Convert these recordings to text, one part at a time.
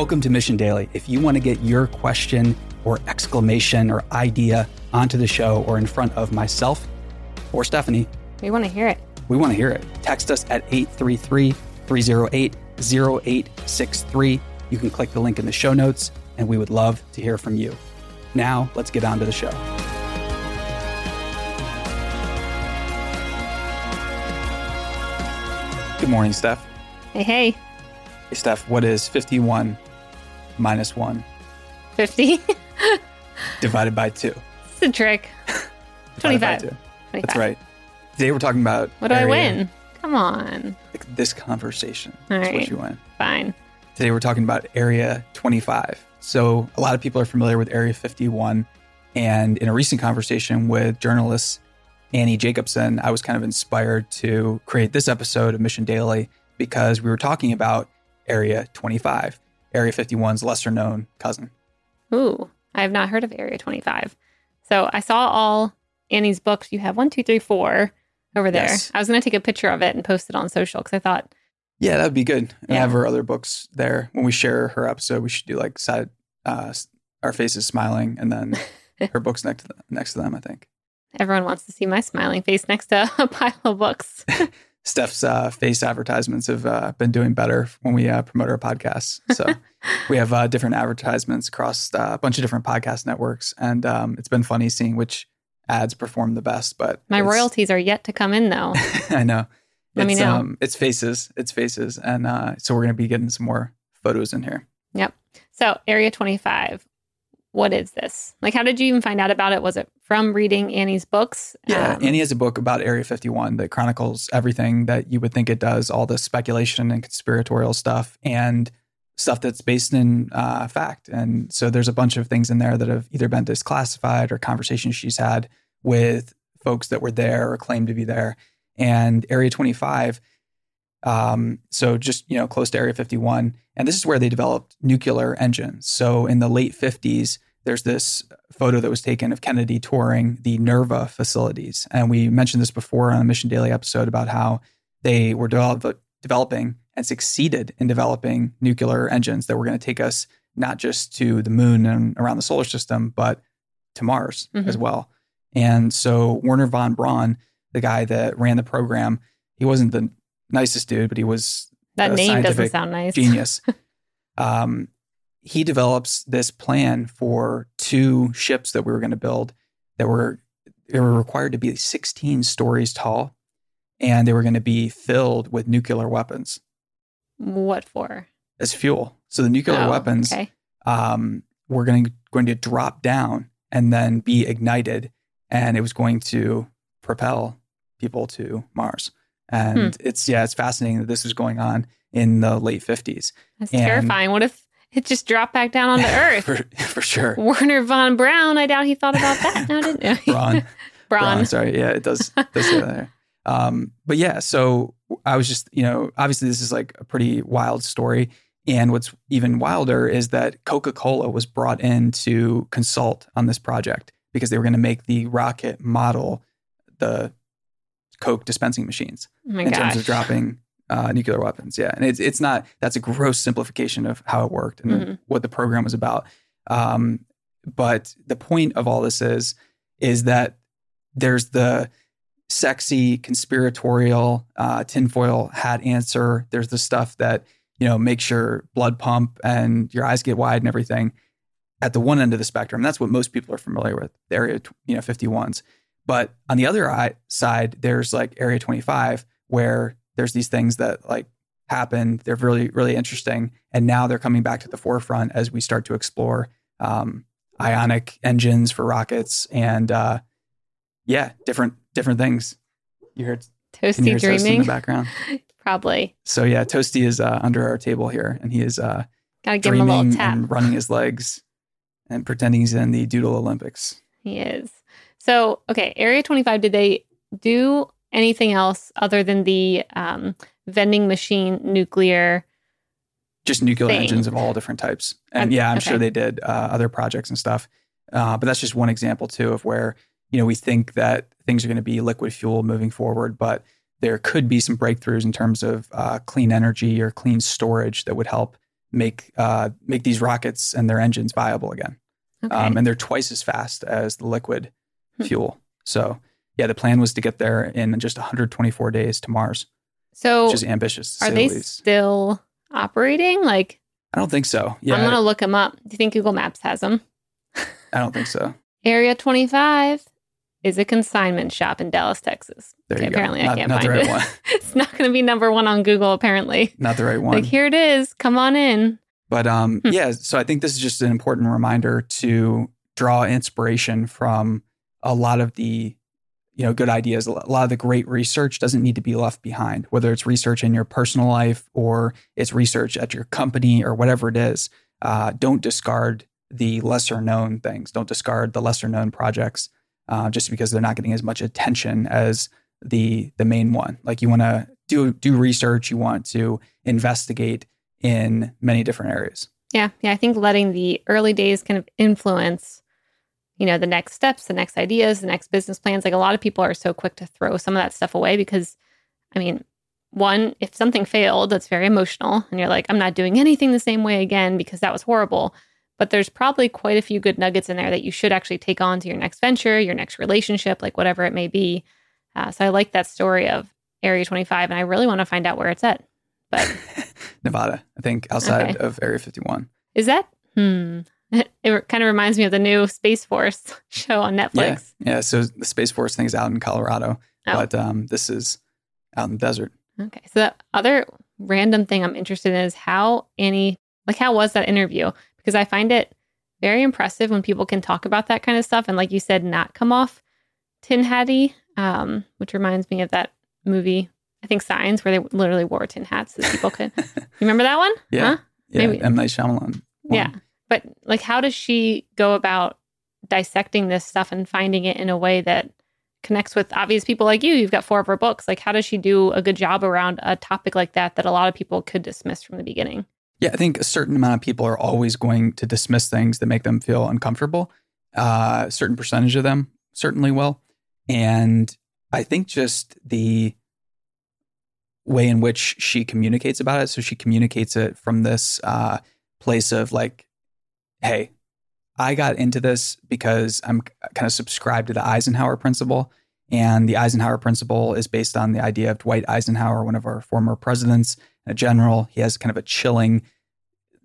Welcome to Mission Daily. If you want to get your question or exclamation or idea onto the show or in front of myself or Stephanie, We want to hear it. we want to hear it. Text us at 833 308 0863. You can click the link in the show notes, and we would love to hear from you. Now, let's get on to the show. Good morning, Steph. Hey, hey, Hey, Steph, what is 51 minus 1 50. divided by 2? it's a trick. 25. 2. 25. That's right. Today we're talking about What do I win? Come on. This conversation. All That's what you win. Fine. Today we're talking about Area 25. So a lot of people are familiar with Area 51. And in a recent conversation with journalist Annie Jacobsen, I was kind of inspired to create this episode of Mission Daily because we were talking about Area 25, Area 51's lesser known cousin. Ooh, I have not heard of Area 25. So I saw all Annie's books. You have one, two, three, four over there. Yes. I was going to take a picture of it and post it on social because I thought, Yeah, that would be good. And I Yeah. have her other books there. When we share her episode, we should do like side, uh, our faces smiling and then her books next to, them, next to them, I think. everyone wants to see my smiling face next to a pile of books. Steph's uh, face advertisements have uh, been doing better when we uh, promote our podcasts. So we have uh, different advertisements across uh, a bunch of different podcast networks, and um, it's been funny seeing which ads perform the best. But My royalties are yet to come in, though. I know. Let me It's, know. Um, it's faces. It's faces, and uh, so we're going to be getting some more photos in here. Yep. So, Area 25, what is this? Like, how did you even find out about it? Was it from reading Annie's books? Yeah, Um, Annie has a book about Area 51 that chronicles everything that you would think it does, all the speculation and conspiratorial stuff, and stuff that's based in uh, fact. And so there's a bunch of things in there that have either been disclassified or conversations she's had with folks that were there or claimed to be there. And Area 25, um, so just you know close to Area 51, and this is where they developed nuclear engines. So in the late 50s, there's this photo that was taken of Kennedy touring the NERVA facilities. And we mentioned this before on a Mission Daily episode about how they were develop, developing and succeeded in developing nuclear engines that were going to take us not just to the moon and around the solar system, but to Mars Mhm. as well. And so Wernher von Braun, the guy that ran the program, he wasn't the nicest dude, but he was that name doesn't sound nice. genius. um, he develops this plan for two ships that we were going to build that were they were required to be 16 stories tall, and they were going to be filled with nuclear weapons What for? as fuel. So the nuclear Oh, weapons Okay. um, were going to, going to drop down and then be ignited, and it was going to propel people to Mars. And it's yeah, it's fascinating that this was going on in the late 50s. That's and- terrifying. What if it just dropped back down onto Earth? for, for sure. Wernher von Braun, I doubt he thought about that. No, didn't he? Braun. Braun. Braun, sorry. Yeah, it does, does say that there. Um, but yeah, so I was just, you know, obviously this is like a pretty wild story. And what's even wilder is that Coca Cola was brought in to consult on this project because they were going to make the rocket model the Coke dispensing machines Oh in gosh. terms of dropping uh, nuclear weapons. Yeah, and it's it's not that's a gross simplification of how it worked and Mhm. what the program was about. Um, but the point of all this is is that there's the sexy conspiratorial uh, tinfoil hat answer. There's the stuff that you know makes your blood pump and your eyes get wide and everything. At the one end of the spectrum, that's what most people are familiar with. The area, you know, 51s. But on the other side, there's like Area 25, where there's these things that like happen. They're really, really interesting. And now they're coming back to the forefront as we start to explore um, ionic engines for rockets and uh, yeah, different different things. You heard can you Toasty hear Toasty in the background? Probably. So yeah, Toasty is uh, under our table here, and he is uh, Gotta give him a dreaming little tap. and running his legs and pretending he's in the Doodle Olympics. He is. So, okay, Area 25, did they do anything else other than the um, vending machine nuclear? just nuclear thing. engines of all different types. And yeah, I'm okay. sure they did uh, other projects and stuff. Uh, but that's just one example too of where you know we think that things are going to be liquid fuel moving forward, but there could be some breakthroughs in terms of uh, clean energy or clean storage that would help make uh, make these rockets and their engines viable again. Okay. Um, and they're twice as fast as the liquid Hmm. fuel. So yeah, the plan was to get there in just 124 days to Mars, so which is ambitious. Are they the still operating? Like, I don't think so. Yeah, I'm gonna look them up. Do you think Google Maps has them? I don't think so. Area 25 is a consignment shop in Dallas, Texas. There Okay, you go. apparently I can't not the find right it. one. it's not going to be number one on Google, apparently. Not the right one. Like, here it is. Come on in. But um, Hmm. yeah, so I think this is just an important reminder to draw inspiration from a lot of the, you know, good ideas. A lot of the great research doesn't need to be left behind, whether it's research in your personal life or it's research at your company or whatever it is. Uh, don't discard the lesser known things. Don't discard the lesser known projects uh, just because they're not getting as much attention as the the main one. Like you want to do do research, you want to investigate in many different areas. Yeah. Yeah. I think letting the early days kind of influence, you know, the next steps, the next ideas, the next business plans. Like, a lot of people are so quick to throw some of that stuff away because, I mean, one, if something failed, that's very emotional. And you're like, I'm not doing anything the same way again because that was horrible. But there's probably quite a few good nuggets in there that you should actually take on to your next venture, your next relationship, like whatever it may be. Uh, so I like that story of Area 25, and I really want to find out where it's at. But Nevada, I think, outside Okay. of Area 51. is that? Hmm. It kind of reminds me of the new Space Force show on Netflix. Yeah, yeah. So the Space Force thing is out in Colorado, Oh. but um, this is out in the desert. Okay. So the other random thing I'm interested in is how Annie, like, how was that interview? Because I find it very impressive when people can talk about that kind of stuff and, like you said, not come off tin hatty, um, which reminds me of that movie, I think Signs, where they literally wore tin hats so that people could. you remember that one? Yeah. Huh? Yeah, Maybe- M Night Shyamalan. one. Yeah. But like, how does she go about dissecting this stuff and finding it in a way that connects with obvious people like you? You've got four of her books. Like, how does she do a good job around a topic like that that a lot of people could dismiss from the beginning? Yeah, I think a certain amount of people are always going to dismiss things that make them feel uncomfortable. Uh, a certain percentage of them certainly will. And I think just the way in which she communicates about it. So she communicates it from this uh, place of like, hey, I got into this because I'm kind of subscribed to the Eisenhower principle. And the Eisenhower principle is based on the idea of Dwight Eisenhower, one of our former presidents, a general. He has kind of a chilling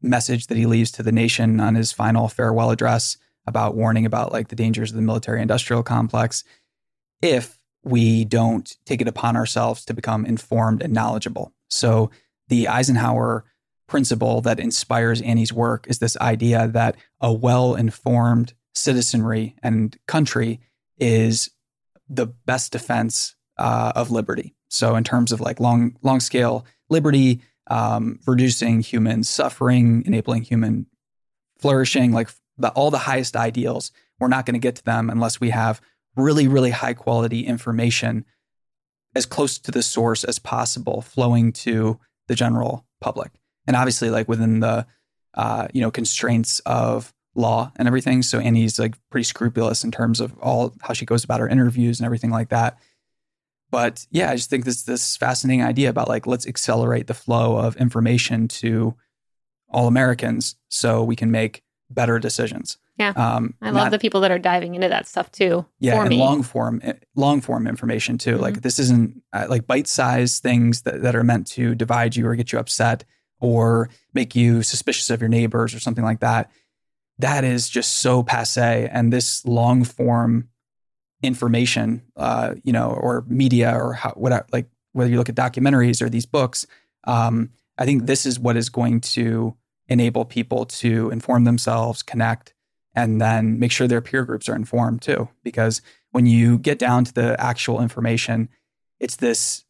message that he leaves to the nation on his final farewell address about warning about like the dangers of the military industrial complex if we don't take it upon ourselves to become informed and knowledgeable. So the Eisenhower principle that inspires Annie's work is this idea that a well-informed citizenry and country is the best defense uh, of liberty. So in terms of like long long scale liberty, um, reducing human suffering, enabling human flourishing, like the, all the highest ideals, we're not going to get to them unless we have really really high quality information as close to the source as possible flowing to the general public and obviously like within the uh, you know constraints of law and everything so annie's like pretty scrupulous in terms of all how she goes about her interviews and everything like that but yeah i just think this this fascinating idea about like let's accelerate the flow of information to all americans so we can make better decisions Yeah. um I love not- the people that are diving into that stuff too. yeah and me. long form eh, long form information too like this isn't uh, like bite sized things that, that are meant to divide you or get you upset or make you suspicious of your neighbors or something like that that is just so passe and this long form information uh you know or media or how whatever like whether you look at documentaries or these books um i think this is what is going to enable people to inform themselves connect and then make sure their peer groups are informed too. Because when you get down to the actual information, it's this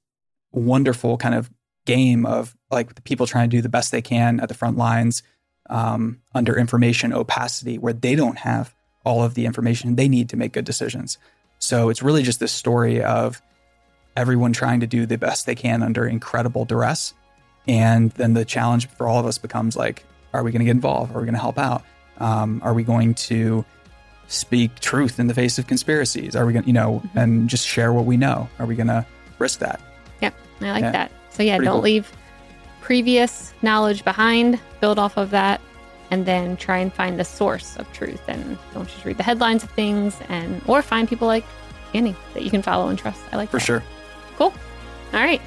wonderful kind of game of like the people trying to do the best they can at the front lines um, under information opacity, where they don't have all of the information they need to make good decisions. So it's really just this story of everyone trying to do the best they can under incredible duress. And then the challenge for all of us becomes like, are we going to get involved? Are we going to help out? Um, are we going to speak truth in the face of conspiracies? Are we going to, you know, and just share what we know? Are we going to risk that? Yep. I like Yeah. that. So yeah, Pretty don't cool. leave previous knowledge behind, build off of that, and then try and find the source of truth. And don't just read the headlines of things, and or find people like Annie that you can follow and trust. I like For that. sure. Cool. All right.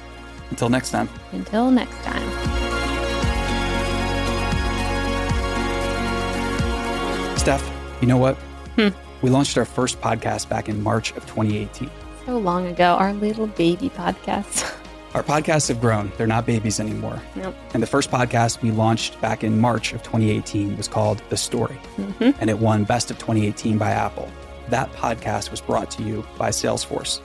Until next time. Until next time. Steph, you know what? Hmm. We launched our first podcast back in March of 2018. So long ago, our little baby podcast. Our podcasts have grown. They're not babies anymore. Nope. And the first podcast we launched back in March of 2018 was called The Story, Mhm. and it won Best of 2018 by Apple. That podcast was brought to you by Salesforce.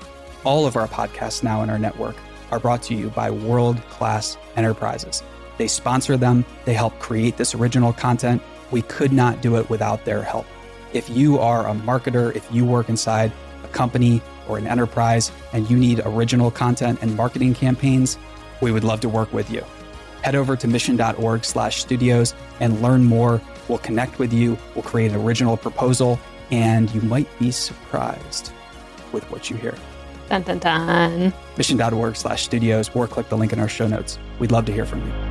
All of our podcasts now in our network are brought to you by world class enterprises. They sponsor them, they help create this original content. We could not do it without their help. If you are a marketer, if you work inside a company or an enterprise and you need original content and marketing campaigns, we would love to work with you. Head over to mission.org slash studios and learn more. We'll connect with you, we'll create an original proposal, and you might be surprised with what you hear. Dun dun dun. Mission.org slash studios or click the link in our show notes. We'd love to hear from you.